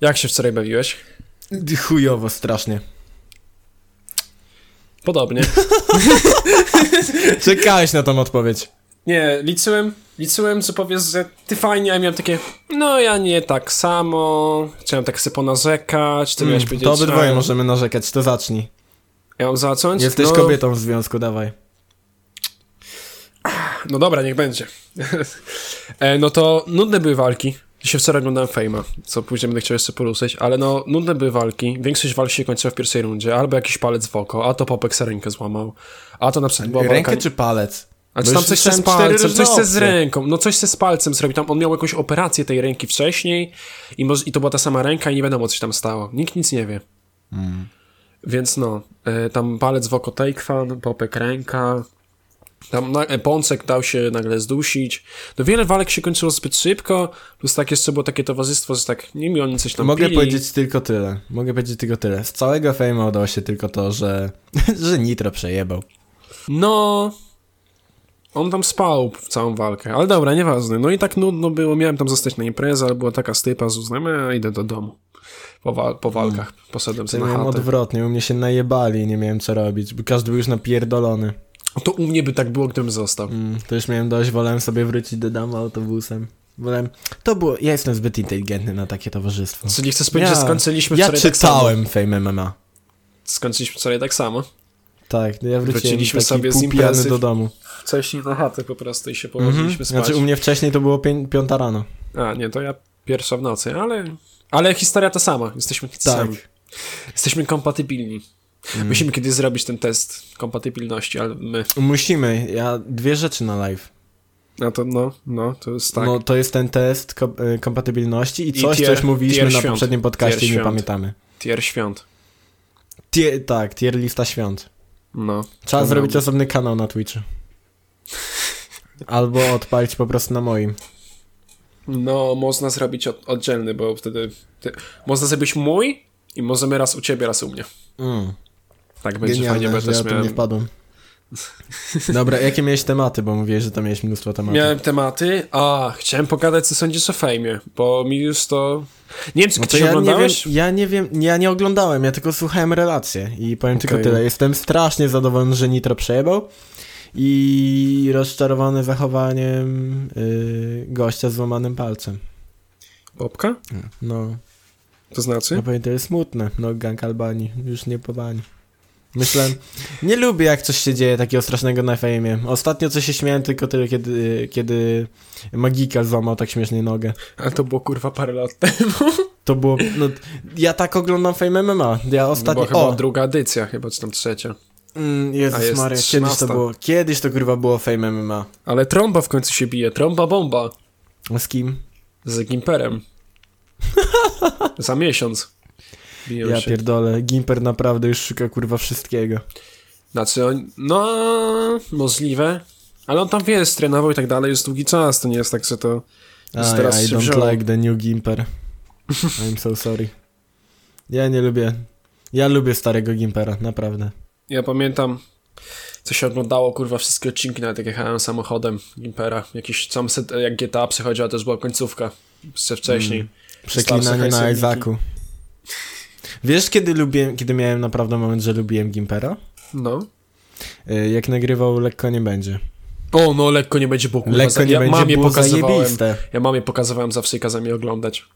Jak się wczoraj bawiłeś? Chujowo, strasznie. Podobnie. Czekałeś na tą odpowiedź. Nie, liczyłem, liczyłem, że powiesz, że ty fajnie, a ja miałem takie, no ja nie tak samo, chciałem tak sobie ponarzekać, ty miałeś Mm, powiedzieć, to obydwoje możemy narzekać, to zacznij. Ja mam zacząć? Jesteś no, kobietą w związku, dawaj. No dobra, niech będzie. e, no to nudne były walki. Dzisiaj wczoraj oglądałem Fejma, co później będę chciał jeszcze poruszyć, ale no, nudne były walki. Większość walk się kończyła w pierwszej rundzie, albo jakiś palec w oko, a to Popek se rękę złamał, a to na przykład była Rękę walka... czy palec? A czy tam coś z palcem, coś z ręką, no coś z palcem zrobił, tam on miał jakąś operację tej ręki wcześniej i, może, i to była ta sama ręka i nie wiadomo, co się tam stało. Nikt nic nie wie. Hmm. Więc no, e, tam palec w oko Takefan, Popek ręka, tam e, Pącek dał się nagle zdusić. No wiele walek się kończyło zbyt szybko, plus tak jeszcze było takie towarzystwo, że tak nimi oni coś tam Mogę pili. powiedzieć tylko tyle. Mogę powiedzieć tylko tyle. Z całego fejmu udało się tylko to, że, że Nitro przejebał. No. On tam spał w całą walkę, ale dobra, nieważne. No i tak nudno było, miałem tam zostać na imprezę, ale była taka stypa z uznaniem, ja idę do domu. Po, wa- po walkach, poszedłem Ja sobie na miałem chatę. odwrotnie, u mnie się najebali i nie miałem co robić, bo każdy był już napierdolony. To u mnie by tak było, gdybym został. Mm, to już miałem dość, wolałem sobie wrócić do domu autobusem. Wolałem... To było... Ja jestem zbyt inteligentny na takie towarzystwo. Czyli chcesz powiedzieć, że skończyliśmy ja wczoraj tak samo? czytałem Fame MMA. Skończyliśmy wczoraj tak samo. Tak, ja wróciłem Wróciliśmy sobie z imprezy. do domu. Wcześniej na chatę po prostu i się położyliśmy Mhm. spać. Znaczy u mnie wcześniej to było pię piąta rano. A, nie, to ja pierwsza w nocy, ale... Ale historia ta sama, jesteśmy Tak. sami. Jesteśmy kompatybilni. Mm. Musimy kiedyś zrobić ten test kompatybilności, ale my... Musimy, ja dwie rzeczy na live. No to no, no, to jest tak. No to jest ten test ko y, kompatybilności i I coś, tier- coś mówiliśmy tier na świąt. poprzednim podcaście Tier i nie pamiętamy. Tier świąt. Tie, tak, tier lista świąt. No. Trzeba zrobić osobny kanał na Twitchu. Albo odpalić po prostu na moim. No, można zrobić od, oddzielny, bo wtedy... Ty, można zrobić mój i możemy raz u ciebie, raz u mnie. Mm. Tak będzie fajnie, bo Genialne, ja tu nie miałem, wpadłem. Dobra, jakie miałeś tematy, bo mówiłeś, że tam miałeś mnóstwo tematów. miałem tematy. A, chciałem pogadać, co sądzisz o fejmie, bo mi już to... Nie wiem, czy No to ktoś ja nie, wiem, oglądałeś? ja nie wiem, ja nie oglądałem, ja tylko słuchałem relacje i powiem tylko Okej. tyle. Jestem strasznie zadowolony, że Nitro przejebał i rozczarowany zachowaniem yy, gościa z złamanym palcem. Bobka? No, To znaczy? ja powiem, to jest smutne. No, gang Albanii, już nie po bani. Myślę, nie lubię jak coś się dzieje takiego strasznego na fejmie. Ostatnio co się śmiałem tylko tyle, kiedy, kiedy Magika złamał tak śmiesznie nogę. Ale to było kurwa parę lat temu. To było, no, ja tak oglądam Fame MMA. Ja To ostatnio, była chyba o, druga edycja, chyba, czy tam trzecia. Mm, A Jezus jest Maria, kiedyś 13. to było, kiedyś to kurwa było Fame MMA. Ale trąba w końcu się bije, trąba bomba. A Z kim? Z Gimperem. Za miesiąc. Biją Ja się. pierdolę, Gimper naprawdę już szuka kurwa wszystkiego. Znaczy, on, no, możliwe. Ale on tam wiesz, trenował i tak dalej, już długi czas, to nie jest tak, że to I, teraz I się don't wziął. like the new Gimper. I'm so sorry. Ja nie lubię, ja lubię starego Gimpera, naprawdę. Ja pamiętam, co się oglądało, kurwa, wszystkie odcinki, nawet jak jechałem samochodem Gimpera. Jakiś sam set, jak GTA przychodziła, też była końcówka. Jeszcze wcześniej. Przeklinanie Starsze na. Isaacu. Wiesz kiedy lubiłem, kiedy miałem naprawdę moment, że lubiłem Gimpera? No. Y, Jak nagrywał Lekko Nie Będzie. O, no lekko nie będzie, bo kurwa, Lekko Nie ja Będzie mamie było pokazywałem. zajebiste. Ja mamie pokazywałem zawsze i kazałem jej oglądać.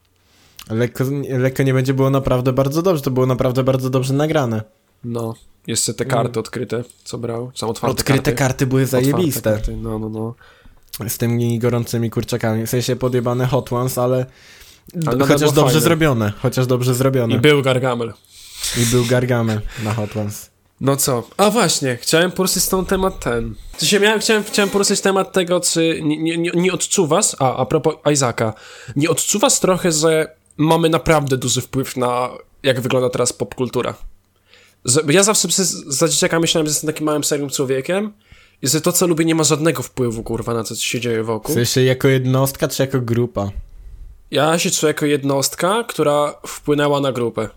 Lekko, lekko Nie Będzie było naprawdę bardzo dobrze, to było naprawdę bardzo dobrze nagrane. No. Jeszcze te karty odkryte, co brał. Są otwarte Mm. Odkryte karty. karty były zajebiste. karty, No, no, no. Z tymi gorącymi kurczakami. W sensie podjebane Hot Ones, ale, Chociaż dobrze fajne. zrobione. Chociaż dobrze zrobione. I był Gargamel. I był Gargamel na Hot Ones. No co? A właśnie, chciałem poruszyć ten temat ten. W sensie miałem, chciałem, chciałem poruszyć temat tego, czy nie, nie, nie- nie odczuwasz, a a propos Isaaca, nie odczuwasz trochę, że mamy naprawdę duży wpływ na jak wygląda teraz popkultura? Że, ja zawsze przez, za dzieciaka myślałem, że jestem takim małym, seryjnym człowiekiem i że to, co lubię, nie ma żadnego wpływu, kurwa, na to, co się dzieje W wokół. sensie jako jednostka, czy jako grupa? Ja się czuję jako jednostka, która wpłynęła na grupę.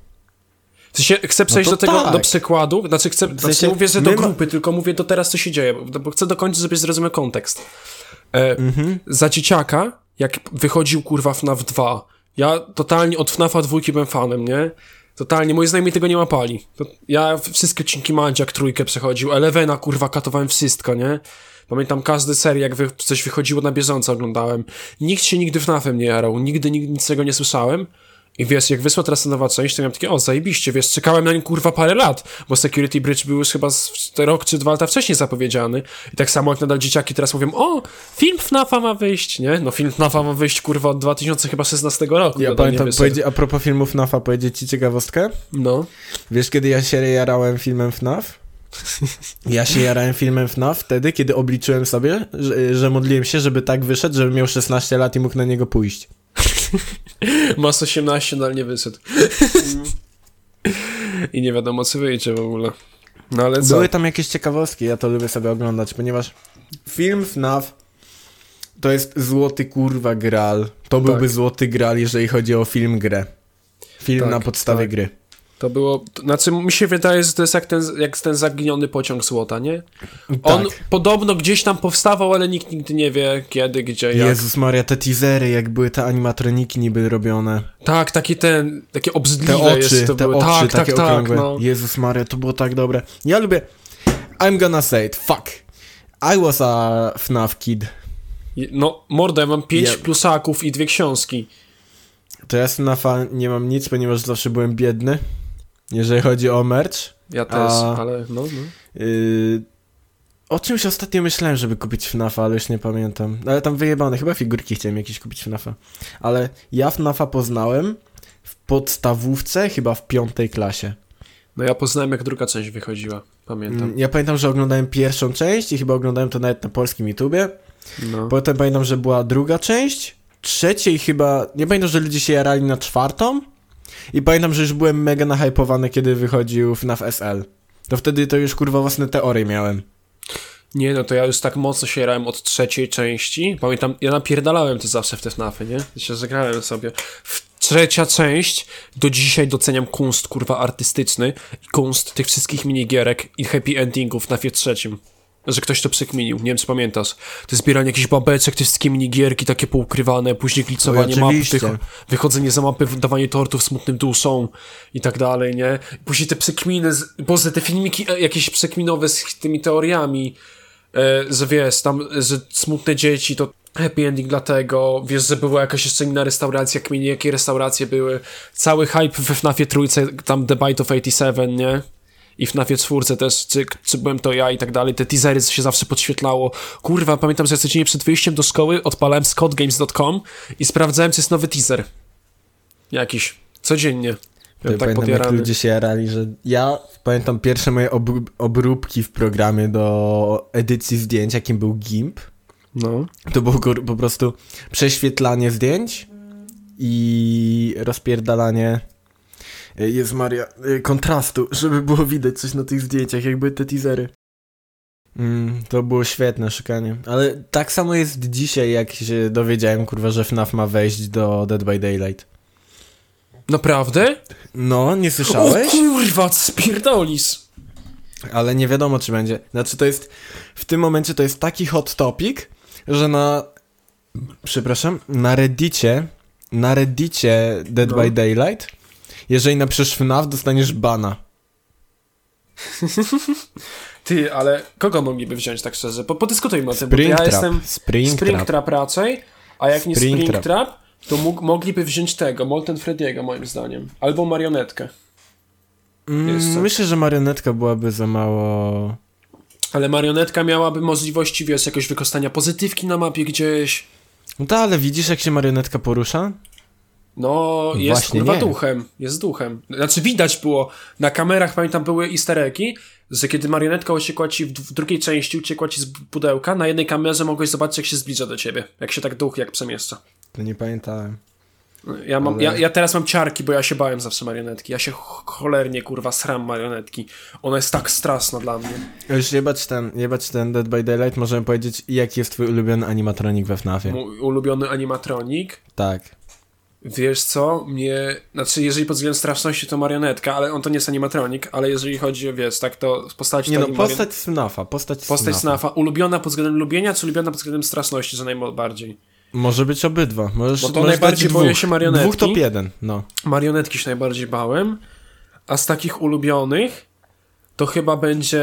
W sensie, chcę przejść to do tego, tak. do przykładu, znaczy chcę, znaczy sensie, nie mówię, że do my ma- grupy, tylko mówię do teraz, co się dzieje, bo, chcę dokończyć, żebyś zrozumiał kontekst. E, Mhm. Za dzieciaka, jak wychodził kurwa FNAF 2, Ja totalnie od FNAFa dwójki byłem fanem, nie? Totalnie, moi znajomi tego nie łapali. To ja wszystkie odcinki Mandziak trójkę przechodził, Elevena, kurwa, katowałem wszystko, nie? Pamiętam każdy serię, jak wy, coś wychodziło na bieżąco, oglądałem. Nikt się nigdy FNAFem nie jarał, nigdy, nigdy nic tego nie słyszałem. I wiesz, jak wysłał teraz ta nowa część, to miałem takie, o, zajebiście, wiesz, czekałem na nim kurwa parę lat, bo Security Bridge był już chyba z rok czy dwa lata wcześniej zapowiedziany. I tak samo jak nadal dzieciaki teraz mówią, o, film FNAFa ma wyjść, nie? No film FNAFa ma wyjść, kurwa, od 2016 roku. Ja pamiętam, pojedzie, a propos filmów FNAFa, powiedzieć ci ciekawostkę? No. Wiesz, kiedy ja się jarałem filmem FNAF? Ja się jarałem filmem FNAF wtedy, kiedy obliczyłem sobie, że, że modliłem się, żeby tak wyszedł, żeby miał 16 lat i mógł na niego pójść. Masz 18, no ale nie wyszedł. I nie wiadomo, co wyjdzie w ogóle. No ale co? Były tam jakieś ciekawostki, ja to lubię sobie oglądać, ponieważ film FNAF to jest złoty kurwa gral. To byłby Tak. złoty gral, jeżeli chodzi o film grę. Film Tak, na podstawie tak. gry. To było. to- Znaczy, mi się wydaje, że to jest jak ten, jak ten zaginiony pociąg złota, nie? On Tak. podobno gdzieś tam powstawał, ale nikt nigdy nie wie kiedy, gdzie, jak. Jezus Maria, te teasery, jak były te animatroniki niby robione. Tak, taki ten, takie obrzydliwe Te oczy, jest to te były. oczy tak, takie tak, tak, okrągłe. no. Jezus Maria, to było tak dobre. Ja lubię... I'm gonna say it, fuck. I was a FNAF kid. No, mordę, ja mam pięć Ja- plusaków i dwie książki. To ja z FNAFa nie mam nic, ponieważ zawsze byłem biedny. Jeżeli chodzi o merch. Ja też, A- ale no, no. Yy, o czymś ostatnio myślałem, żeby kupić FNAFa, ale już nie pamiętam. Ale tam wyjebane, chyba figurki chciałem jakieś kupić FNAFa. Ale ja FNAFa poznałem w podstawówce, chyba w piątej klasie. No ja poznałem, jak druga część wychodziła. Pamiętam. Mm, Ja pamiętam, że oglądałem pierwszą część i chyba oglądałem to nawet na polskim YouTubie. No. Potem pamiętam, że była druga część, trzeciej chyba, nie pamiętam, że ludzie się jarali na czwartą. I pamiętam, że już byłem mega nahypowany, kiedy wychodził FNAF SL. To wtedy to już kurwa własne teorie miałem. Nie, no to ja już tak mocno się jarałem od trzeciej części. Pamiętam, ja napierdalałem to zawsze w te FNAFy, nie? Ja się zagrałem sobie. W trzecia część, do dzisiaj doceniam kunst, kurwa, artystyczny i kunst tych wszystkich minigierek i happy endingów w FNAFie trzecim. Że ktoś to przekminił, nie wiem czy pamiętasz. To zbieranie jakichś babeczek, te wszystkie minigierki takie poukrywane, później glicowanie Oj, map, wycho- wychodzenie za mapy, dawanie tortów smutnym duszom i tak dalej, nie? Później te przekminy, z, boże, te filmiki e, jakieś przekminowe z tymi teoriami, e, że wiesz, tam, że smutne dzieci to happy ending dlatego, wiesz, że była jakaś jeszcze inna restauracja, kminie, jakie restauracje były, cały hype we FNAFie trójce, tam The Bite of 87, nie? I w FNAFie też, czy, czy byłem to ja i tak dalej, te teasery, się zawsze podświetlało. Kurwa, pamiętam, że codziennie przed wyjściem do szkoły odpalałem scottgames.com i sprawdzałem, czy jest nowy teaser. Jakiś. Codziennie. Ja tak pamiętam, jak ludzie się jarali, że ja pamiętam pierwsze moje obró- obróbki w programie do edycji zdjęć, jakim był GIMP. No. To było po prostu prześwietlanie zdjęć i rozpierdalanie jest Maria y, kontrastu, żeby było widać coś na tych zdjęciach, jakby te teasery. Mm, to było świetne szukanie. Ale tak samo jest dzisiaj, jak się dowiedziałem, kurwa, że FNAF ma wejść do Dead by Daylight. Naprawdę? No, nie O słyszałeś? kurwa, spierdolis. Ale nie wiadomo, czy będzie. Znaczy, to jest. W tym momencie to jest taki hot topic, że na. Przepraszam, na Reddicie. Na Reddicie Dead No. by Daylight. Jeżeli napiszesz FNAF, dostaniesz bana. Ty, ale kogo mogliby wziąć tak szczerze? Po, podyskutujmy o tym, bo to ja Springtrap. jestem Springtrap. Springtrap raczej, a jak nie Springtrap. Springtrap, to mógł, mogliby wziąć tego, Molten Frediego moim zdaniem. Albo marionetkę. Mm, myślę, że marionetka byłaby za mało. Ale marionetka miałaby możliwości, wiesz, jakoś wykostania pozytywki na mapie gdzieś. No to, ale widzisz, jak się marionetka porusza? No, jest Właśnie kurwa nie. duchem. Jest duchem. Znaczy widać było, na kamerach pamiętam były easter eggi, że kiedy marionetka uciekła ci w, drugiej części, uciekła ci z pudełka, na jednej kamerze mogłeś zobaczyć, jak się zbliża do ciebie. Jak się tak duch jak przemieszcza. To nie pamiętałem. Ja, mam, Ale- ja, ja teraz mam ciarki, bo ja się bałem zawsze marionetki. Ja się ch- cholernie kurwa sram marionetki. Ona jest tak straszna dla mnie. Już jebać ten, jebać ten Dead by Daylight, możemy powiedzieć, jaki jest twój ulubiony animatronik we FNAFie. Mój ulubiony animatronik. Tak. Wiesz co, mnie, znaczy jeżeli pod względem straszności to marionetka, ale on to nie jest animatronik, ale jeżeli chodzi o, wiesz, tak to postać... Nie no, postać FNAFa, postać, Postać. Snafa. Ulubiona pod względem lubienia, czy ulubiona pod względem straszności, że najbardziej? Może być obydwa. Możesz, Bo to możesz najbardziej boję się marionetki. Dwóch top jeden, no. Marionetki się najbardziej bałem, a z takich ulubionych to chyba będzie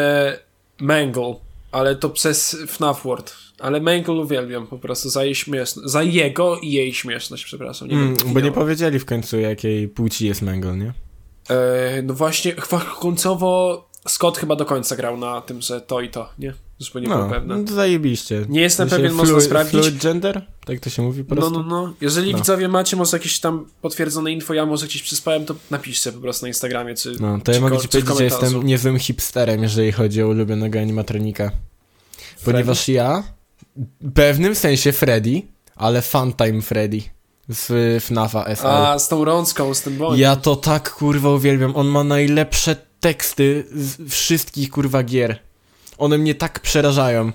Mangle, ale to przez FNAF World. Ale Mangle uwielbiam po prostu za jej śmieszność, za jego i jej śmieszność, przepraszam. Nie Mm, bo nie powiedzieli w końcu, jakiej płci jest Mangle, nie? E, no właśnie, końcowo Scott chyba do końca grał na tym, że to i to, nie? Zupełnie No, byłem no zajebiście. Nie jestem pewien, można flu- sprawdzić. Fluid gender? Tak to się mówi po No, prostu? no, no. Jeżeli No. widzowie macie może jakieś tam potwierdzone info, ja może gdzieś przyspałem, to napiszcie po prostu na Instagramie, czy... No, to ja czy mogę ko- ci powiedzieć, że jestem niezłym hipsterem, jeżeli chodzi o ulubionego animatronika. Ponieważ ja, w pewnym sensie Freddy, ale Funtime Freddy z FNAFa SL. A, z tą rączką, z tym bojem. Ja to tak kurwa uwielbiam. On ma najlepsze teksty z wszystkich kurwa gier. One mnie tak przerażają.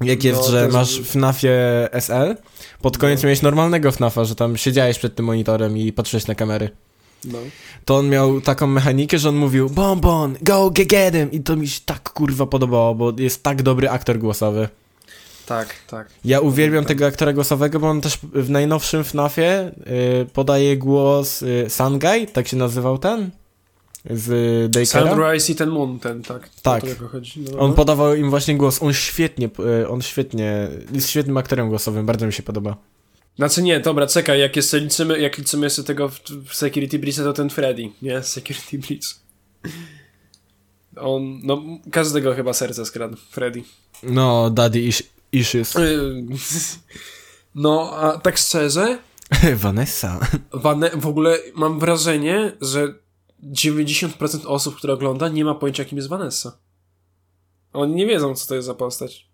Jak jest, No, że jest- masz w FNAFie SL, pod koniec No. miałeś normalnego FNAFa, że tam siedziałeś przed tym monitorem i patrzyłeś na kamery. No. To on miał taką mechanikę, że on mówił Bonbon, go get get him! I to mi się tak kurwa podobało, bo jest tak dobry aktor głosowy. Tak, tak. Ja uwielbiam tak. tego aktora głosowego, bo on też w najnowszym FNAFie y, podaje głos y, Sangai, tak się nazywał ten? Z Dakera. Sunrise i ten Moon, ten, tak. Tak. No, On no. podawał im właśnie głos. On świetnie, y, on świetnie, jest świetnym aktorem głosowym, bardzo mi się podoba. Znaczy nie, dobra, czekaj, jak jeszcze liczymy, jak liczymy jeszcze tego w, Security Breach, to ten Freddy, nie? Security Breach. On, no, każdego chyba serce skradł, Freddy. No, Daddy ish Issues. Yy, No, a tak szczerze, Vanessa. Wane, w ogóle mam wrażenie, że 90% osób, które ogląda, nie ma pojęcia, kim jest Vanessa. Oni nie wiedzą, co to jest za postać.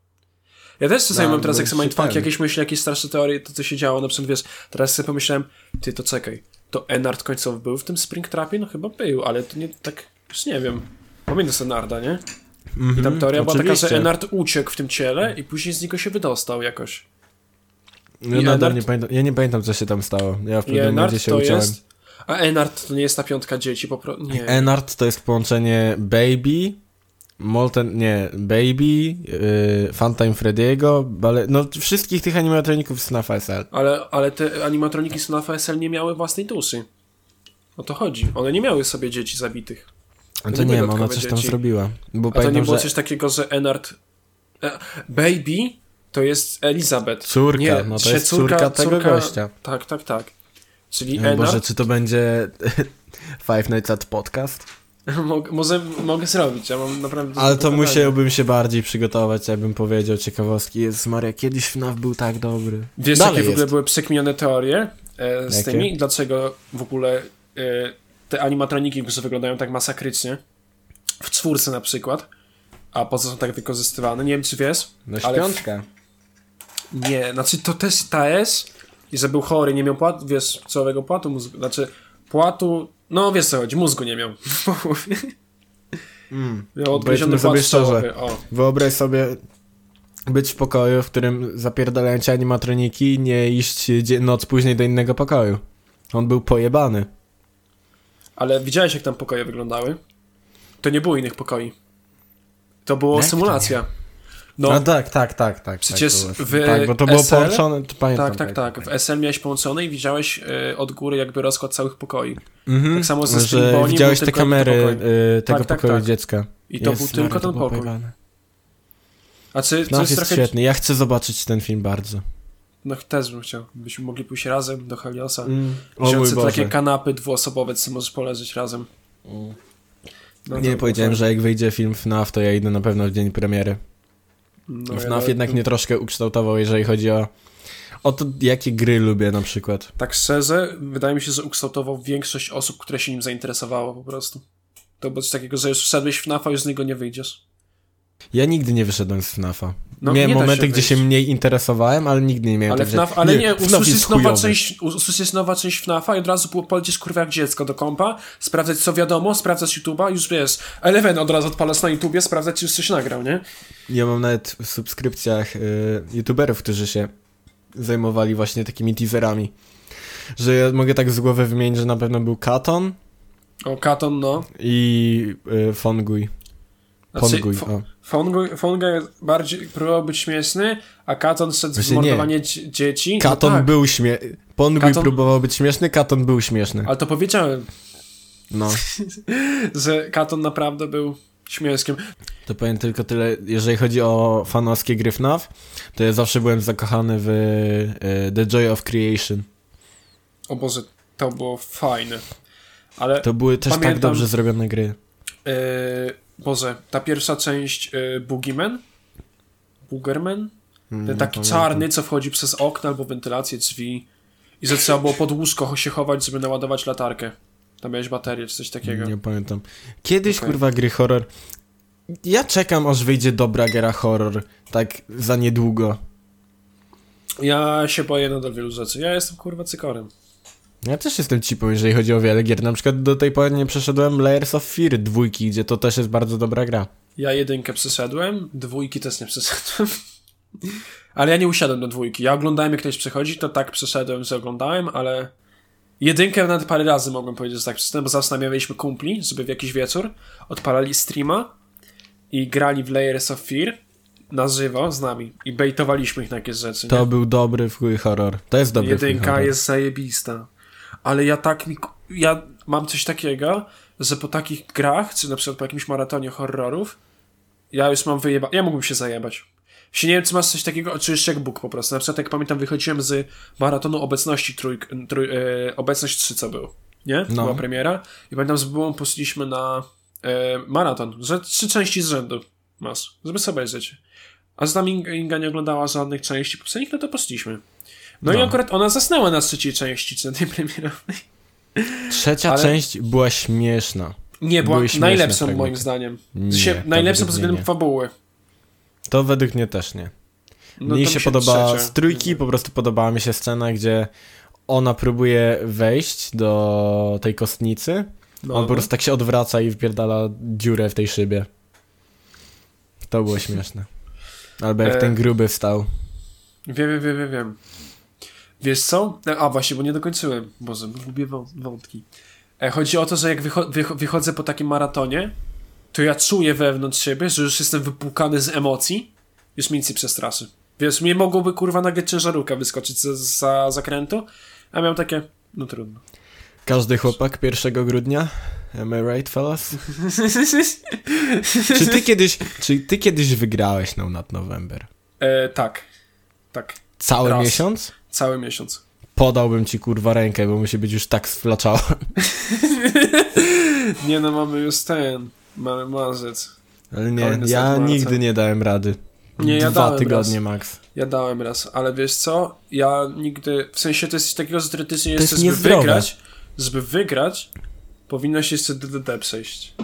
Ja też czasami No, mam teraz, jak sobie się mindfuck, jakieś myśli, jakieś straszne teorie, to co się działo, na przykład wiesz, teraz sobie pomyślałem, ty to czekaj, to Enard końcowy był w tym Springtrapie? No chyba był, ale to nie tak, już nie wiem. Pamiętasz Enarda, nie? I tam teoria była taka, że Enard uciekł w tym ciele i później z niego się wydostał jakoś. Ja nadal Enard- nie pamiętam, ja nie pamiętam, co się tam stało. Ja w pewnym momencie się uciąłem. jest... A Enard to nie jest ta piątka dzieci, po prostu... Nie. Enard to jest połączenie Baby, Molten, nie, Baby, yy, Funtime Freddy'ego, ale no wszystkich tych animatroników z FNAF SL. Ale, ale te animatroniki z FNAF SL nie miały własnej duszy. O to chodzi. One nie miały sobie dzieci zabitych. A To nie wiem, ona coś tam dzieci. zrobiła. Bo A to nie pamiętam, było że coś takiego, że Enard... E, Baby to jest Elizabeth. córka, Nie, no to jest córka, tego córka- gościa. Tak, tak, tak. Czyli Enard... Boże, czy to będzie Five Nights at Podcast? Mog, może, mogę zrobić, ja mam naprawdę... Ale to musiałbym się bardziej przygotować, jakbym powiedział ciekawostki. Jezus Maria, kiedyś FNAF był tak dobry. Wiesz, Dalej jakie w ogóle jest. były przekminione teorie e, z Jakie? tymi? Dlaczego w ogóle e, te animatroniki które wyglądają tak masakrycznie? W czwórce na przykład. A po co są tak wykorzystywane? Nie wiem, czy wiesz. No ale śpiączka. Nie, znaczy to też TS i że był chory, nie miał płatu, wiesz, całego płatu mózgu, znaczy płatu, no wiesz co chodzi, mózgu nie miał. Mm. miał odgryziony sobie szczerze. Wyobraź sobie być w pokoju, w którym zapierdalają cię animatroniki i nie iść noc później do innego pokoju. On był pojebany. Ale widziałeś jak tam pokoje wyglądały? To nie było innych pokoi. To to symulacja. No, No tak, tak, tak, tak. Przecież tak, w tak, bo to było SL połączone, to pamiętam. tak, tak, tak. W SL miałeś połączone i widziałeś e, od góry jakby rozkład całych pokoi. Mhm, tak samo ze że widziałeś te kamery y, tego Tak, tak, pokoju tak. dziecka. I to Jezus był tylko ten pokój. pojebane. A czy No coś jest trochę... świetny, ja chcę zobaczyć ten film bardzo. No też bym chciał. Byśmy mogli pójść razem do Heliosa. Mm. Wziąć takie kanapy dwuosobowe, co możesz poleżeć razem. No Nie powiedziałem, że jak wyjdzie film FNAF, to ja idę na pewno w dzień premiery. No, FNAF jednak mnie troszkę ukształtował, jeżeli chodzi o, o to, jakie gry lubię na przykład. Tak szczerze, wydaje mi się, że ukształtował większość osób, które się nim zainteresowało po prostu. To było coś takiego, że już wszedłeś w FNAF-a, już z niego nie wyjdziesz. Ja nigdy nie wyszedłem z FNAFa. No, miałem nie momenty, się gdzie się wyjść. mniej interesowałem, ale nigdy nie miałem Ale tak, FNAF, że, ale nie, FNAF usłyszysz nowa, część, usłyszysz nowa część FNAFa i od razu po- polecisz kurwa jak dziecko do kompa, sprawdzać co wiadomo, sprawdzać YouTube'a, już wiesz, Eleven od razu odpalasz na YouTubie, sprawdzać czy już coś nagrał, nie? Ja mam nawet w subskrypcjach y, youtuberów, którzy się zajmowali właśnie takimi teaserami. Że ja mogę tak z głowy wymienić, że na pewno był Katon O, Katon, no. i y, Fongui. Znaczy. Fonguj, bardziej próbował być śmieszny, a Katon szedł w mordowanie dzie- dzieci. Katon no tak, był śmie... Ponguj Katon- próbował być śmieszny, Katon był śmieszny. Ale to powiedziałem, No. że Katon naprawdę był śmieszkiem. To powiem tylko tyle, jeżeli chodzi o fanowskie gry FNAF, to ja zawsze byłem zakochany w e, The Joy of Creation. O Boże, to było fajne. Ale, To były też tak Pamiętam- dobrze zrobione gry. yy, Boże, ta pierwsza część yy, Boogeyman? Boogerman? Mm, Ten taki pamiętam. czarny, co wchodzi przez okno albo wentylację drzwi i że trzeba było pod łóżko się chować, żeby naładować latarkę. Tam miałeś baterię czy coś takiego. Nie pamiętam. Kiedyś, Okej. kurwa, gry horror. Ja czekam, aż wyjdzie dobra gra horror. Tak za niedługo. Ja się boję nadal wielu rzeczy. Ja jestem kurwa cykorem. Ja też jestem cipą, jeżeli chodzi o wiele gier. Na przykład do tej pory nie przeszedłem Layers of Fear dwójki, gdzie to też jest bardzo dobra gra. Ja jedynkę przeszedłem, dwójki też nie przeszedłem. Ale ja nie usiadłem do dwójki. Ja oglądałem jak ktoś przechodzi, to tak przeszedłem, że oglądałem, ale jedynkę nawet parę razy mogłem powiedzieć, że tak przeszedłem, bo zawsze namawialiśmy kumpli, żeby w jakiś wieczór odpalali streama i grali w Layers of Fear na żywo z nami i bejtowaliśmy ich na jakieś rzeczy. To nie? był dobry horror. To jest dobry Jedynka jest zajebista. Ale ja tak mi... Ja mam coś takiego, że po takich grach, czy na przykład po jakimś maratonie horrorów, ja już mam wyjeba... Ja mógłbym się zajebać. Się nie wiem, czy masz coś takiego, czy jeszcze jak Bóg po prostu. Na przykład, jak pamiętam, wychodziłem z maratonu obecności trójk... Trój... E, obecność 3, co był. Nie? No. Była premiera. I pamiętam, z byłą poszliśmy na e, maraton, że trzy części z rzędu masz, żeby sobie obejrzeć. A z nami Inga, nie oglądała żadnych części poprzednich, no to poszliśmy. No, i No. akurat ona zasnęła na trzeciej części, czy na tej premierowej. Trzecia Ale- część była śmieszna. Nie, była najlepszą fragmenty. moim zdaniem. Nie, to najlepszą pod względem fabuły. To według mnie też nie. No, mi to się podoba z trójki, po prostu podobała mi się scena, gdzie ona próbuje wejść do tej kostnicy. No, On no. po prostu tak się odwraca i wpierdala dziurę w tej szybie. To było śmieszne. Albo jak E. ten gruby wstał. Wiem, wiem, wiem, wiem. Wiesz co? A właśnie, bo nie dokończyłem. Boże, lubię wą- wątki. E, chodzi o to, że jak wycho wycho wychodzę po takim maratonie, to ja czuję wewnątrz siebie, że już jestem wypłukany z emocji, już mi nic nie przestraszy. Wiesz, mnie mogłoby kurwa nagle ciężarówka wyskoczyć za, za zakrętu, a miałem takie, no trudno. Każdy chłopak 1 grudnia. Am I right, fellas? Czy ty kiedyś, czy ty kiedyś wygrałeś No Not November? e, tak, tak, Cały Raz. miesiąc? Cały miesiąc. Podałbym ci kurwa rękę, bo musi być już tak sflaczało. Nie no, mamy już ten, mamy marzec. Ale nie, Kolejny ja nigdy nie dałem rady. Nie, ja Dwa tygodnie raz. max. Ja dałem raz, ale wiesz co? Ja nigdy. W sensie to jest coś takiego, że teoretycznie jeszcze, jest żeby wygrać. Żeby wygrać, powinno się jeszcze DDD przejść.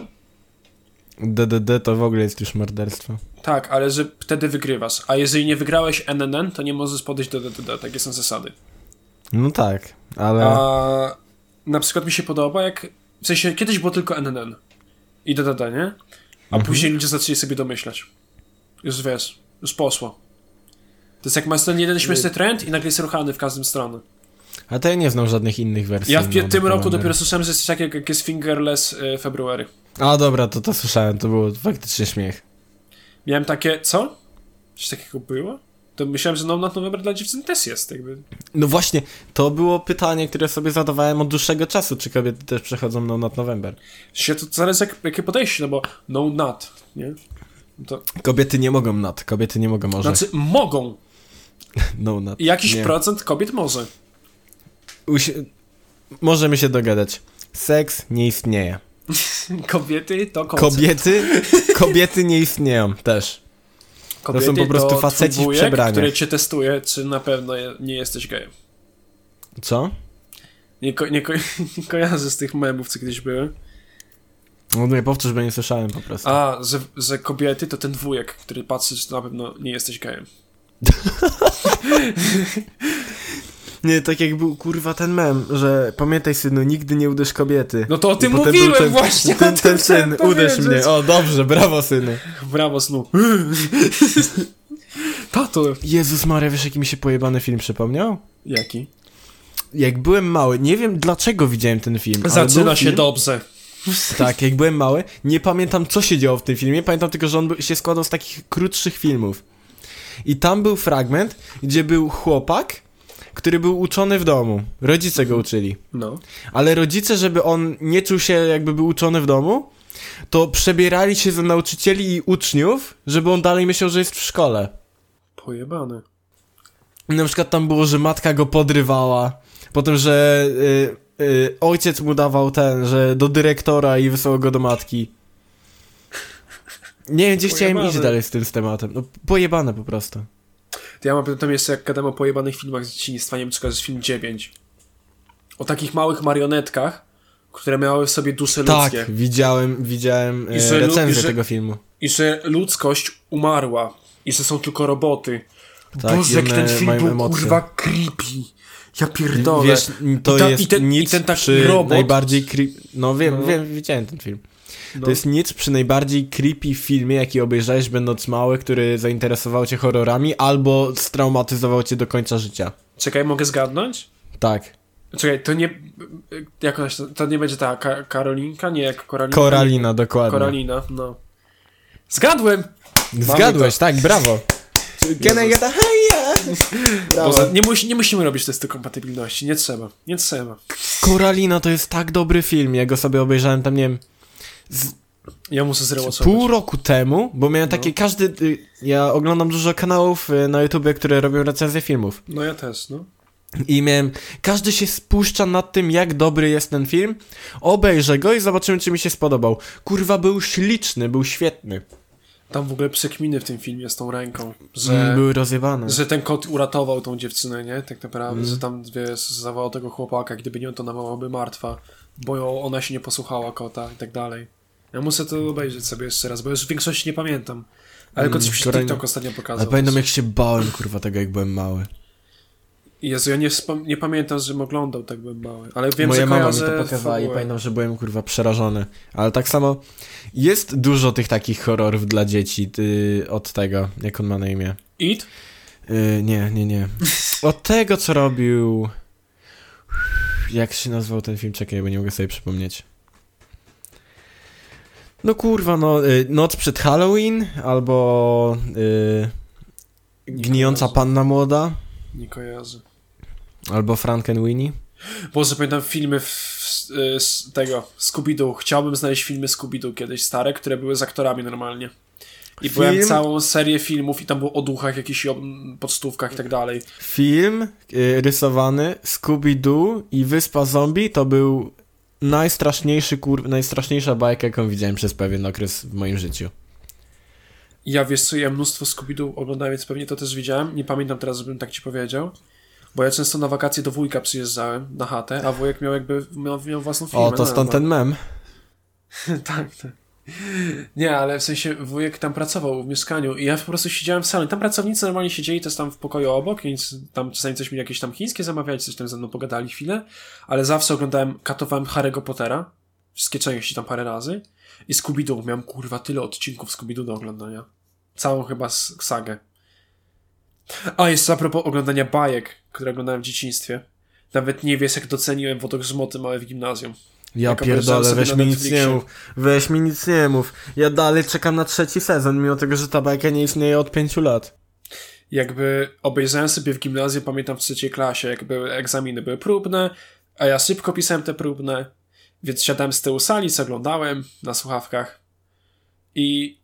DDD to w ogóle jest już morderstwo. Tak, ale że wtedy wygrywasz. A jeżeli nie wygrałeś NNN, to nie możesz podejść do DDD. Takie są zasady. No tak, ale... A na przykład mi się podoba, jak. W sensie kiedyś było tylko NNN i DDD, nie? A Mhm. później ludzie zaczęli sobie domyślać. Już wiesz, już poszło. To jest jak masz ten jeden śmieszny trend i nagle jest ruchany w każdą stronę. A to ja nie znam żadnych innych wersji. Ja w No, tym roku dopiero słyszałem, że jest takiego jak jest Fingerless y, February. A dobra, to to słyszałem, to było faktycznie śmiech. Miałem takie, co? Coś takiego było? To myślałem, że No Not November dla dziewczyn też jest, jakby. No właśnie, to było pytanie, które sobie zadawałem od dłuższego czasu, czy kobiety też przechodzą No Not November. Się to zależy jak, jakie podejście, no bo No Not, nie? To, Kobiety nie mogą nad, kobiety nie mogą może. znaczy mogą. No Not. I Jakiś nie. procent kobiet może. Możemy się dogadać. Seks nie istnieje. Kobiety to koncept. Kobiety, kobiety nie istnieją też. Kobiety są po prostu to faceci twój w wujek, przebraniach. który cię testuje, czy na pewno nie jesteś gejem. Co? Nie, ko- nie, ko- nie kojarzę z tych memów, co kiedyś były. No nie powtórz, bo nie słyszałem po prostu. A, że, że kobiety to ten wujek, który patrzy, czy na pewno nie jesteś gejem. Nie, tak jak był kurwa ten mem, że pamiętaj synu, nigdy nie uderz kobiety. No to o tym mówiłem ten, właśnie, Ten, ten chciałem syn, uderz mnie. O, dobrze, brawo synu. Brawo, snu. Tato. Jezus Maria, wiesz jaki mi się pojebany film przypomniał? Jaki? Jak byłem mały, nie wiem dlaczego widziałem ten film. Zaczyna się film, dobrze. Tak, jak byłem mały, nie pamiętam co się działo w tym filmie, pamiętam tylko, że on się składał z takich krótszych filmów. I tam był fragment, gdzie był chłopak, który był uczony w domu. Rodzice go uczyli. No. Ale rodzice, żeby on nie czuł się jakby był uczony w domu, to przebierali się za nauczycieli i uczniów, żeby on dalej myślał, że jest w szkole. Pojebane. Na przykład tam było, że matka go podrywała, potem, że y, y, ojciec mu dawał ten, że do dyrektora i wysłał go do matki. Nie wiem, gdzie chciałem Pojebane. iść dalej z tym z tematem. No, pojebane po prostu. To ja mam tam jeszcze, jak gadam o pojebanych filmach z dzieciństwa, nie wiem, czy kojarzysz film 9. O takich małych marionetkach, które miały w sobie dusze Tak, ludzkie. widziałem, widziałem I e, że recenzję i że- tego filmu. I że ludzkość umarła. I że są tylko roboty. Tak, Boże, i jak ten film był emocje. kurwa creepy. Ja pierdolę. Wiesz, to I ta- jest i ten- i nic ten taki przy robot- najbardziej creep... No wiem, No. wiem, widziałem ten film. No. To jest nic przy najbardziej creepy filmie, jaki obejrzałeś będąc mały, który zainteresował cię horrorami albo straumatyzował cię do końca życia. Czekaj, mogę zgadnąć? Tak. Czekaj, to nie... Jak ona się... To nie będzie ta Ka Karolinka? Nie, jak Koralina. Koralina, dokładnie. Koralina, no. Zgadłem! Zgadłeś, tak, brawo. Can I get a. Boże, nie, musi, nie musimy robić testu kompatybilności, nie trzeba, nie trzeba. Koralina to jest tak dobry film, ja go sobie obejrzałem tam, nie wiem, Ja muszę zrewatchować. pół roku temu, bo miałem takie, każdy, y, ja oglądam dużo kanałów y, na YouTubie, które robią recenzje filmów. No ja też, no. I miałem, każdy się spuszcza nad tym, jak dobry jest ten film, obejrzę go i zobaczymy, czy mi się spodobał. Kurwa, był śliczny, był świetny. Tam w ogóle przekminy w tym filmie z tą ręką, że, Mm, były rozjebane. że ten kot uratował tą dziewczynę, nie? Tak naprawdę, Mm. że tam, wiesz, zawołał tego chłopaka, gdyby nie on, to ona byłaby martwa, bo ona się nie posłuchała kota i tak dalej. Ja muszę to obejrzeć sobie jeszcze raz, bo już w większości nie pamiętam. Ale Mm, kot mi się TikTok ostatnio pokazał. Ale pamiętam, jak się bałem, kurwa, tego, jak byłem mały. Jezu, ja nie, nie pamiętam, żebym oglądał, tak byłem mały. Ale wiem, Moja że mama mi to pokazała i pamiętam, że byłem kurwa przerażony. Ale tak samo jest dużo tych takich horrorów dla dzieci od tego, jak on ma na imię. It? Yy, nie, nie, nie. Od tego, co robił... Jak się nazywał ten film? Czekaj, bo nie mogę sobie przypomnieć. No kurwa, no y, Noc przed Halloween, albo y, Gnijąca. Panna Młoda, Nie kojarzę. albo Frankenweenie. Boże, pamiętam filmy z, z tego, Scooby-Doo. Chciałbym znaleźć filmy Scooby-Doo kiedyś stare, które były z aktorami normalnie. I Film? byłem całą serię filmów i tam było o duchach, jakichś o podstówkach i tak dalej. Film y, rysowany Scooby-Doo i Wyspa Zombie to był najstraszniejszy kur... najstraszniejsza bajka, jaką widziałem przez pewien okres w moim życiu. Ja wiesz co, ja mnóstwo Scooby-Doo oglądałem, więc pewnie to też widziałem. Nie pamiętam teraz, żebym tak ci powiedział. Bo ja często na wakacje do wujka przyjeżdżałem na chatę, a wujek miał jakby miał, miał własną firmę. O, to no, stąd no. ten mem. tak, tak. Nie, ale w sensie wujek tam pracował w mieszkaniu i ja po prostu siedziałem w salonie. Tam pracownicy normalnie siedzieli też tam w pokoju obok, więc tam czasami coś mi jakieś tam chińskie zamawiali, coś tam ze mną pogadali chwilę, ale zawsze oglądałem, katowałem Harry'ego Pottera, wszystkie części tam parę razy i Scooby-Doo. Miałem kurwa tyle odcinków Scooby-Doo do oglądania. Całą chyba sagę. A, jeszcze a propos oglądania bajek, które oglądałem w dzieciństwie. Nawet nie wiesz, jak doceniłem wodogrzmoty małe w gimnazjum. Ja pierdolę, weź mi nic nie mów. Weź mi nic nie mów. Ja dalej czekam na trzeci sezon, mimo tego, że ta bajka nie istnieje od pięciu lat. jakby obejrzałem sobie w gimnazjum, pamiętam w trzeciej klasie, jak były egzaminy, były próbne, a ja szybko pisałem te próbne, więc siadałem z tyłu sali, co oglądałem na słuchawkach i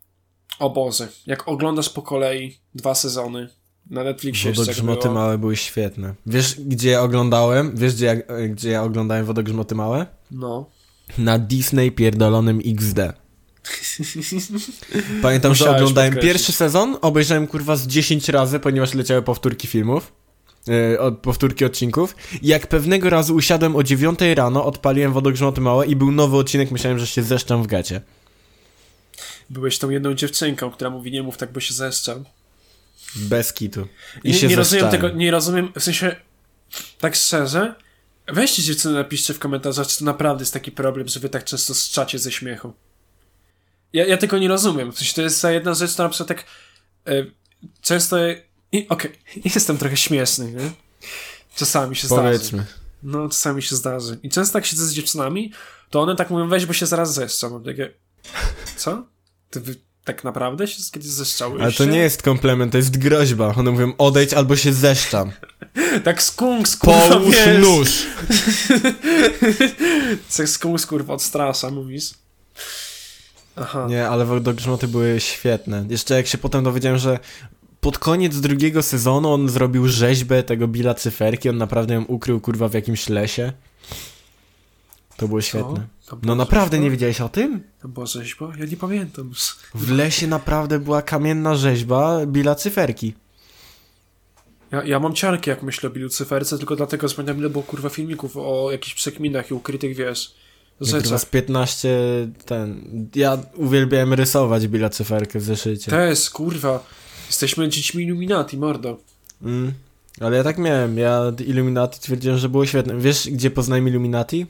o Boże, jak oglądasz po kolei dwa sezony na Netflixie Wodogrzmoty było, małe były świetne. Wiesz, gdzie ja oglądałem? Wiesz, gdzie ja, gdzie ja oglądałem Wodogrzmoty małe? No, Na Disney pierdolonym XD. Pamiętam, że Musiałeś oglądałem podkreślić. pierwszy sezon, obejrzałem kurwa z 10 razy, ponieważ leciały powtórki filmów. Yy, od, powtórki odcinków. I jak pewnego razu usiadłem o 9 rano, odpaliłem wodogrzmoty małe i był nowy odcinek, myślałem, że się zeszczam w gacie. byłeś tą jedną dziewczynką, która mówi nie mów tak, bo się zeszczam. Bez kitu. I nie, się nie rozumiem tego, nie rozumiem, w sensie, tak szczerze, weźcie dziewczyny, napiszcie w komentarzach, czy to naprawdę jest taki problem, że wy tak często strzacie ze śmiechu. Ja, ja tego nie rozumiem, w sensie to jest ta jedna rzecz, to na przykład tak e, często, okej, jestem trochę śmieszny, nie? Czasami się zdarzy. Powiedzmy. No, czasami się zdarzy. I często jak siedzę z dziewczynami, to one tak mówią, weź, bo się zaraz zeszczą. Mam takie, co? Ty wy tak naprawdę się kiedyś zeszczały? Ale to nie jest komplement, to jest groźba. One mówią, odejdź albo się zeszczam. Tak skunks, kurwa, Połóż wiesz. nóż. Tak skunks, kurwa, odstrasza, mówisz. Aha. Nie, ale wodogrzmoty były świetne. Jeszcze jak się potem dowiedziałem, że pod koniec drugiego sezonu on zrobił rzeźbę tego Billa Cyferki, on naprawdę ją ukrył, kurwa, w jakimś lesie. To było świetne. To No naprawdę rzeźba? nie wiedziałeś o tym? To była rzeźba? Ja nie pamiętam. W lesie naprawdę była kamienna rzeźba Billa Cyferki. Ja, ja mam ciarki, jak myślę o Billu Cyferce, tylko dlatego że pamiętam, ile było kurwa filmików o jakichś przekminach i ukrytych, wiesz, Ja kurwa rzeczach. z 15 ten... Ja uwielbiałem rysować Billa Cyferkę w zeszycie. Też, kurwa. Jesteśmy dziećmi Illuminati, mordo. Mm. Ale ja tak miałem, ja Illuminati twierdziłem, że było świetne. Wiesz, gdzie poznałem Illuminati?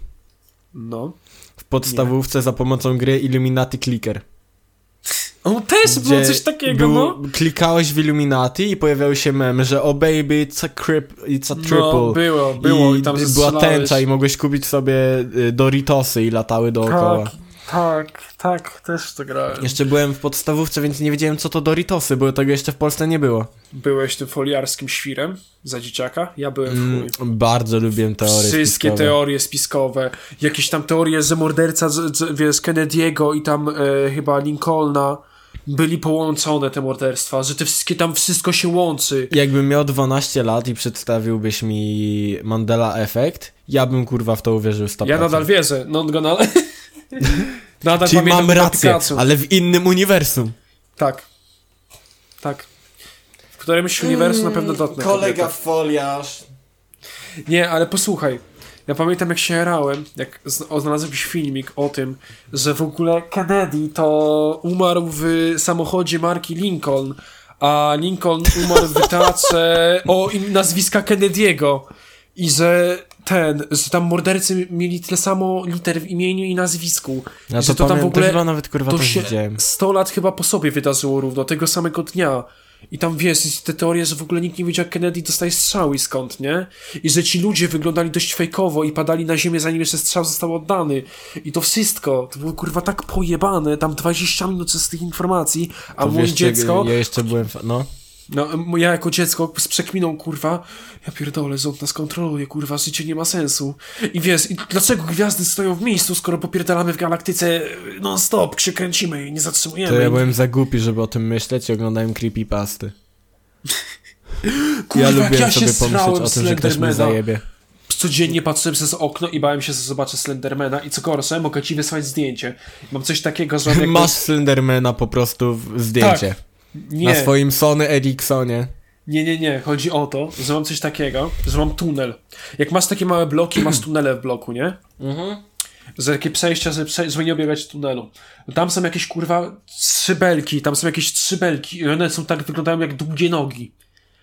No. W podstawówce za pomocą gry Illuminati Clicker. O, też było coś takiego, był- no. Klikałeś w Illuminati i pojawiały się memy, że oh baby, it's a, crip, it's a triple. No, było, było i, tam była tęcza i mogłeś kupić sobie y, Doritosy i latały dookoła. Tak, tak, tak, też to grałem. Jeszcze byłem w podstawówce, więc nie wiedziałem co to Doritosy, bo tego jeszcze w Polsce nie było. Byłeś tym foliarskim świrem za dzieciaka? Ja byłem w Mm, chuj. bardzo lubiłem teorie Wszystkie spiskowe. teorie spiskowe. Jakieś tam teorie, że morderca, z, z, wiesz, Kennedy'ego i tam e, chyba Lincolna byli połączone te morderstwa, że te wszystkie tam wszystko się łączy. Jakbym miał 12 lat i przedstawiłbyś mi Mandela Effect, ja bym kurwa w to uwierzył 100%. Ja nadal wierzę, no no, nadal Czyli mam rację, ale w innym uniwersum. Tak. Tak. W którymś uniwersum na pewno dotknę. kobietę. foliarz. Nie, ale posłuchaj. Ja pamiętam jak się jarałem, jak zna- znalazłem jakiś filmik o tym, że w ogóle Kennedy to umarł w samochodzie marki Lincoln, a Lincoln umarł w teatrze o im nazwiska Kennedy'ego. I że ten, że tam mordercy mieli tyle samo liter w imieniu i nazwisku. Ja że to, to tam w ogóle- to chyba nawet kurwa to się widziałem. 100 lat chyba po sobie wydarzyło równo, tego samego dnia. I tam wiesz, jest te teorie, że w ogóle nikt nie wiedział, jak Kennedy dostaje strzały i skąd, nie? I że ci ludzie wyglądali dość fejkowo i padali na ziemię, zanim jeszcze strzał został oddany. I to wszystko, to było kurwa tak pojebane, tam 20 minut z tych informacji, a To moje dziecko, Ja jeszcze byłem. No. No ja jako dziecko z przekminą, kurwa, ja pierdolę, rząd nas kontroluje, kurwa, życie nie ma sensu. I wiesz, i dlaczego gwiazdy stoją w miejscu, skoro popierdalamy w galaktyce non stop, się kręcimy i nie zatrzymujemy. To ja byłem za głupi, żeby o tym myśleć i oglądałem creepypasty. Kurwa, Ja lubiłem ja się sobie pomyśleć o tym, że ktoś mnie zajebie. Codziennie patrzyłem przez okno i bałem się, że zobaczę Slendermana i co gorsze, mogę ci wysłać zdjęcie. Mam coś takiego, że... jakby- Masz Slendermana po prostu w zdjęcie. Tak. Na Nie, swoim Sony Ericssonie. nie, nie, nie. Chodzi o to, że mam coś takiego, że mam tunel. Jak masz takie małe bloki, masz tunele w bloku, nie? Mhm. Że takie przejścia, żeby, prze... żeby nie obiegać tunelu. Tam są jakieś, kurwa, trzy belki, tam są jakieś trzy belki i one są tak, wyglądają jak długie nogi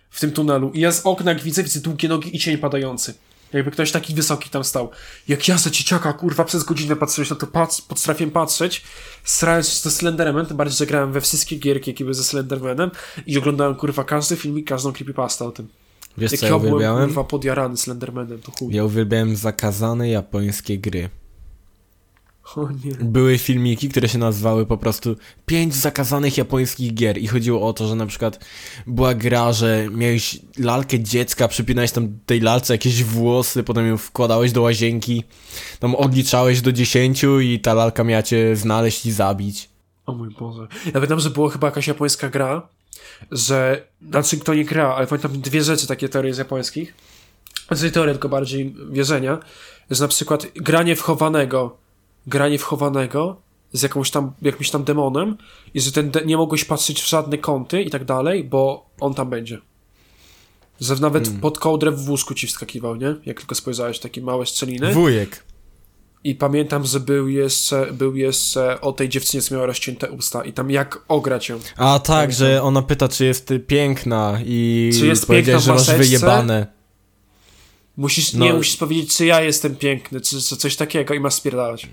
w tym tunelu. I ja z okna, jak widzę, widzę długie nogi i cień padający. Jakby ktoś taki wysoki tam stał. Jak ja za dzieciaka, kurwa, przez godzinę patrzyłeś na to, potrafiłem patrzeć, starając się ze Slendermanem, tym bardziej, że grałem we wszystkie gierki, jakie były ze Slendermanem i oglądałem, kurwa, każdy filmik, każdą creepypastę o tym. Wiesz Jak co ja ja byłem, uwielbiałem? kurwa, podjarany Slendermanem, to chuj. Ja uwielbiałem zakazane japońskie gry. O nie. Były filmiki, które się nazywały po prostu pięć zakazanych japońskich gier i chodziło o to, że na przykład była gra, że miałeś lalkę dziecka, przypinałeś tam tej lalce jakieś włosy, potem ją wkładałeś do łazienki, tam odliczałeś do dziesięciu i ta lalka miała cię znaleźć i zabić. O mój Boże. Ja pamiętam, że była chyba jakaś japońska gra, że, znaczy kto nie gra, ale pamiętam dwie rzeczy, takie teorie z japońskich. Znaczy teorie, tylko bardziej wierzenia, że na przykład granie w chowanego, granie w chowanego z jakąś tam, jakimś tam demonem i że ten de- nie mogłeś patrzeć w żadne kąty i tak dalej, bo on tam będzie. Że nawet pod kołdrę w wózku ci wskakiwał, nie? Jak tylko spojrzałeś, takie małe strzeliny. Wujek. I pamiętam, że był jeszcze, był jeszcze o tej dziewczynie, co miała rozcięte usta i tam jak ograć ją. A tak, że ona pyta, czy jest piękna i Czy jest powiedziałeś, że piękna w masz maseczce? wyjebane. Musisz, No. nie, musisz powiedzieć, czy ja jestem piękny, czy, czy coś takiego i masz spierdalać.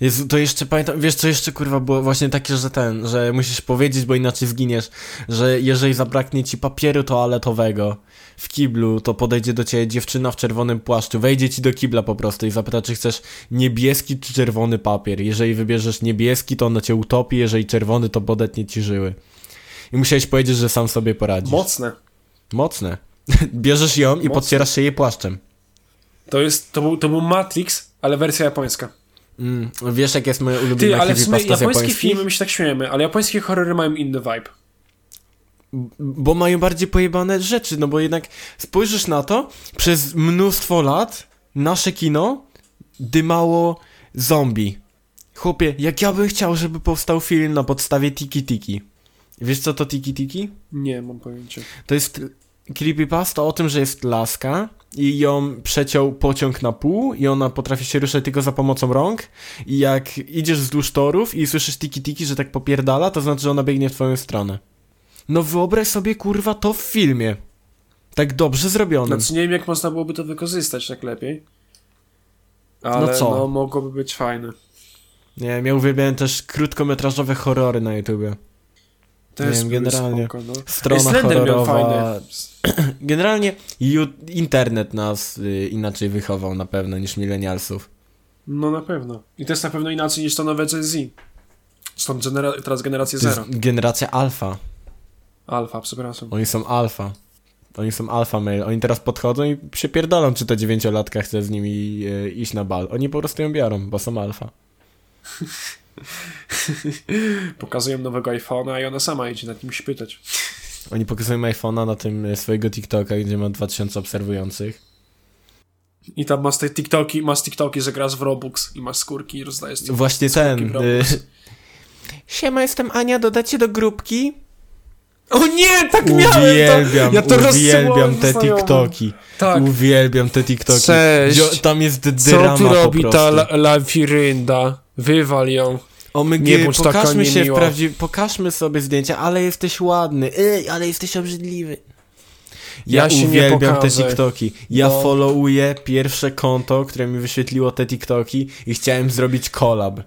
Jezu, to jeszcze pamiętam, wiesz co jeszcze kurwa było właśnie takie, że ten, że musisz powiedzieć, bo inaczej zginiesz, że jeżeli zabraknie ci papieru toaletowego w kiblu, to podejdzie do ciebie dziewczyna w czerwonym płaszczu, wejdzie ci do kibla po prostu i zapyta, czy chcesz niebieski czy czerwony papier. Jeżeli wybierzesz niebieski, to ona cię utopi, jeżeli czerwony, to podetnie ci żyły. I musiałeś powiedzieć, że sam sobie poradzisz. Mocne. Mocne. Bierzesz ją i podcierasz się jej płaszczem. To jest, to był, to był Matrix, ale wersja japońska. Mm, wiesz, jak jest moje ulubione Ty, ale w sumie japońskie japońskich? filmy, my się tak śmiejemy, ale japońskie horrory mają inny vibe. Bo mają bardziej pojebane rzeczy, no bo jednak spojrzysz na to, przez mnóstwo lat nasze kino dymało zombie. Chłopie, jak ja bym chciał, żeby powstał film na podstawie Tiki Tiki. Wiesz co to Tiki Tiki? Nie, mam pojęcia. To jest creepypasta o tym, że jest laska i ją przeciął pociąg na pół i ona potrafi się ruszać tylko za pomocą rąk i jak idziesz wzdłuż torów i słyszysz tiki tiki, że tak popierdala, to znaczy, że ona biegnie w twoją stronę. No wyobraź sobie, kurwa, to w filmie. Tak dobrze zrobionym. Znaczy nie wiem, jak można byłoby to wykorzystać tak lepiej. Ale no, co? mogłoby być fajne. Nie ja uwielbiałem też krótkometrażowe horrory na YouTubie. To Nie jest wiem, generalnie. Spoko, no. Strona miał horrorowa. fajne. Generalnie internet nas y, inaczej wychował na pewno niż milenialsów. No na pewno. I to jest na pewno inaczej niż to nowe Gen Z. Stąd genera- teraz generacja To zero. generacja alfa. Alfa, przepraszam. Oni są alfa. Oni są alfa mail. Oni teraz podchodzą i się pierdolą, czy ta dziewięciolatka chce z nimi e, iść na bal. Oni po prostu ją biorą, bo są alfa. Pokazują nowego iPhone'a i ona sama idzie nad nim się pytać. Oni pokazują iPhone'a na tym e, swojego TikToka, gdzie ma 2000 obserwujących. I tam masz te TikToki, masz TikToki, że grasz w Robux i masz skórki i rozdajesz ci Właśnie ten. Y, Siema, jestem Ania, dodacie do grupki? O nie, tak miałem! Uwielbiam, to, ja to uwielbiam te znajomym. TikToki. Tak. Uwielbiam te TikToki. Cześć. Tam jest Co drama tu po robi prostu. ta la- lawirynda? Wywal ją. Omg, Nie bądź taka pokażmy się niemiła. pokażmy sobie zdjęcia, ale jesteś ładny, Ej, ale jesteś obrzydliwy. Ja, Ja się nie uwielbiam te pokażę. TikToki. Ja No. followuję pierwsze konto, które mi wyświetliło te TikToki i chciałem zrobić collab.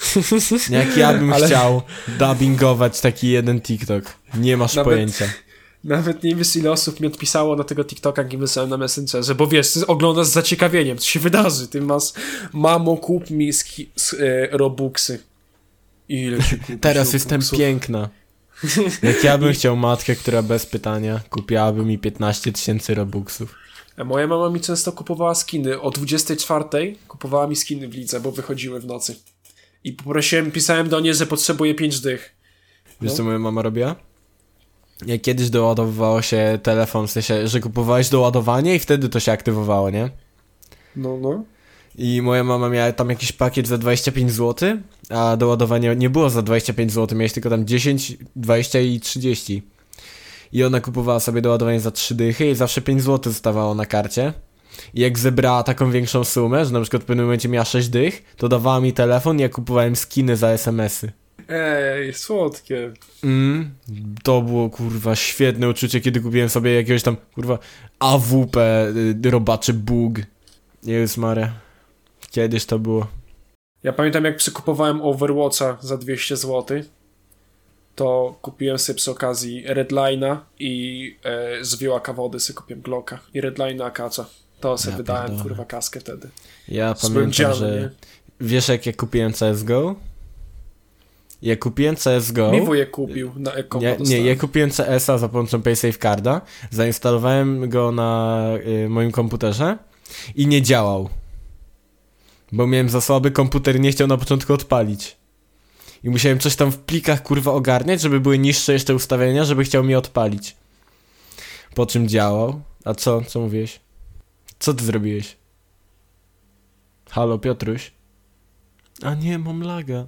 Jak ja bym Ale- chciał dubbingować taki jeden TikTok. Nie masz Nawet- pojęcia. Nawet nie wiesz ile osób mi odpisało na tego TikToka, jak wysłałem na Messengerze, bo wiesz, ty oglądasz z zaciekawieniem, co się wydarzy. Ty masz, mamo kup mi ski, s, e, Robuxy. Ile się kupisz Teraz jestem piękna. Jak ja bym chciał matkę, która bez pytania kupiłaby mi 15 tysięcy robuxów. A Moja mama mi często kupowała skiny. O 24 kupowała mi skiny w lidze, bo wychodziły w nocy. I poprosiłem, pisałem do niej, że potrzebuję 5 dych. Wiesz No. co moja mama robiła? Kiedyś doładowywało się telefon, w sensie, że kupowałeś doładowanie i wtedy to się aktywowało, nie? No, no. I moja mama miała tam jakiś pakiet za 25 zł, a doładowanie nie było za 25 zł, miałeś tylko tam 10, 20 i 30. I ona kupowała sobie doładowanie za 3 dychy i zawsze 5 zł zostawało na karcie. I jak zebrała taką większą sumę, że na przykład w pewnym momencie miała 6 dych, to dawała mi telefon i ja kupowałem skiny za SMS-y. Ej, słodkie. Mm, to było kurwa świetne uczucie, kiedy kupiłem sobie jakiegoś tam kurwa AWP, y, robaczy bug. Jezus Maria. Kiedyś to było. Ja pamiętam, jak przykupowałem Overwatcha za 200 zł, to kupiłem sobie przy okazji Redline'a i e, z Wiłaka wody sobie kupiłem Glocka i Redline'a Akacza. To sobie Ja wydałem, pierdolę. kurwa, kaskę wtedy. Ja Byłem pamiętam, że... nie? Wiesz jak ja kupiłem CSGO? Ja kupiłem CSGO... Mi wujek kupił na Eko. Nie, nie, ja kupiłem CS-a za pomocą PaySafeCarda, zainstalowałem go na y, moim komputerze i nie działał. Bo miałem za słaby komputer i nie chciał na początku odpalić. I musiałem coś tam w plikach kurwa ogarniać, żeby były niższe jeszcze ustawienia, żeby chciał mi odpalić. Po czym działał. A co? Co mówiłeś? Co ty zrobiłeś? Halo, Piotruś? A nie, mam laga.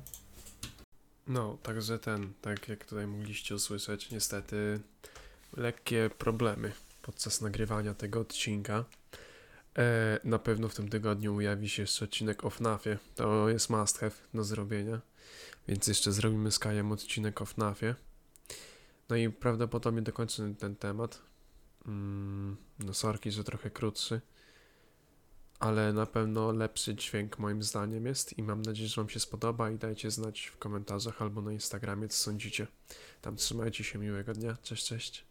No, także ten, tak jak tutaj mogliście usłyszeć, niestety lekkie problemy podczas nagrywania tego odcinka. E, na pewno w tym tygodniu ujawi się jeszcze odcinek o FNAFie. To jest must have do zrobienia. Więc jeszcze zrobimy z Kajem odcinek o FNAFie. No i prawdopodobnie dokończymy ten temat. Mm, no sorki, że trochę krótszy. Ale na pewno lepszy dźwięk moim zdaniem jest i mam nadzieję, że wam się spodoba i dajcie znać w komentarzach albo na Instagramie, co sądzicie. Tam trzymajcie się, miłego dnia, cześć, cześć.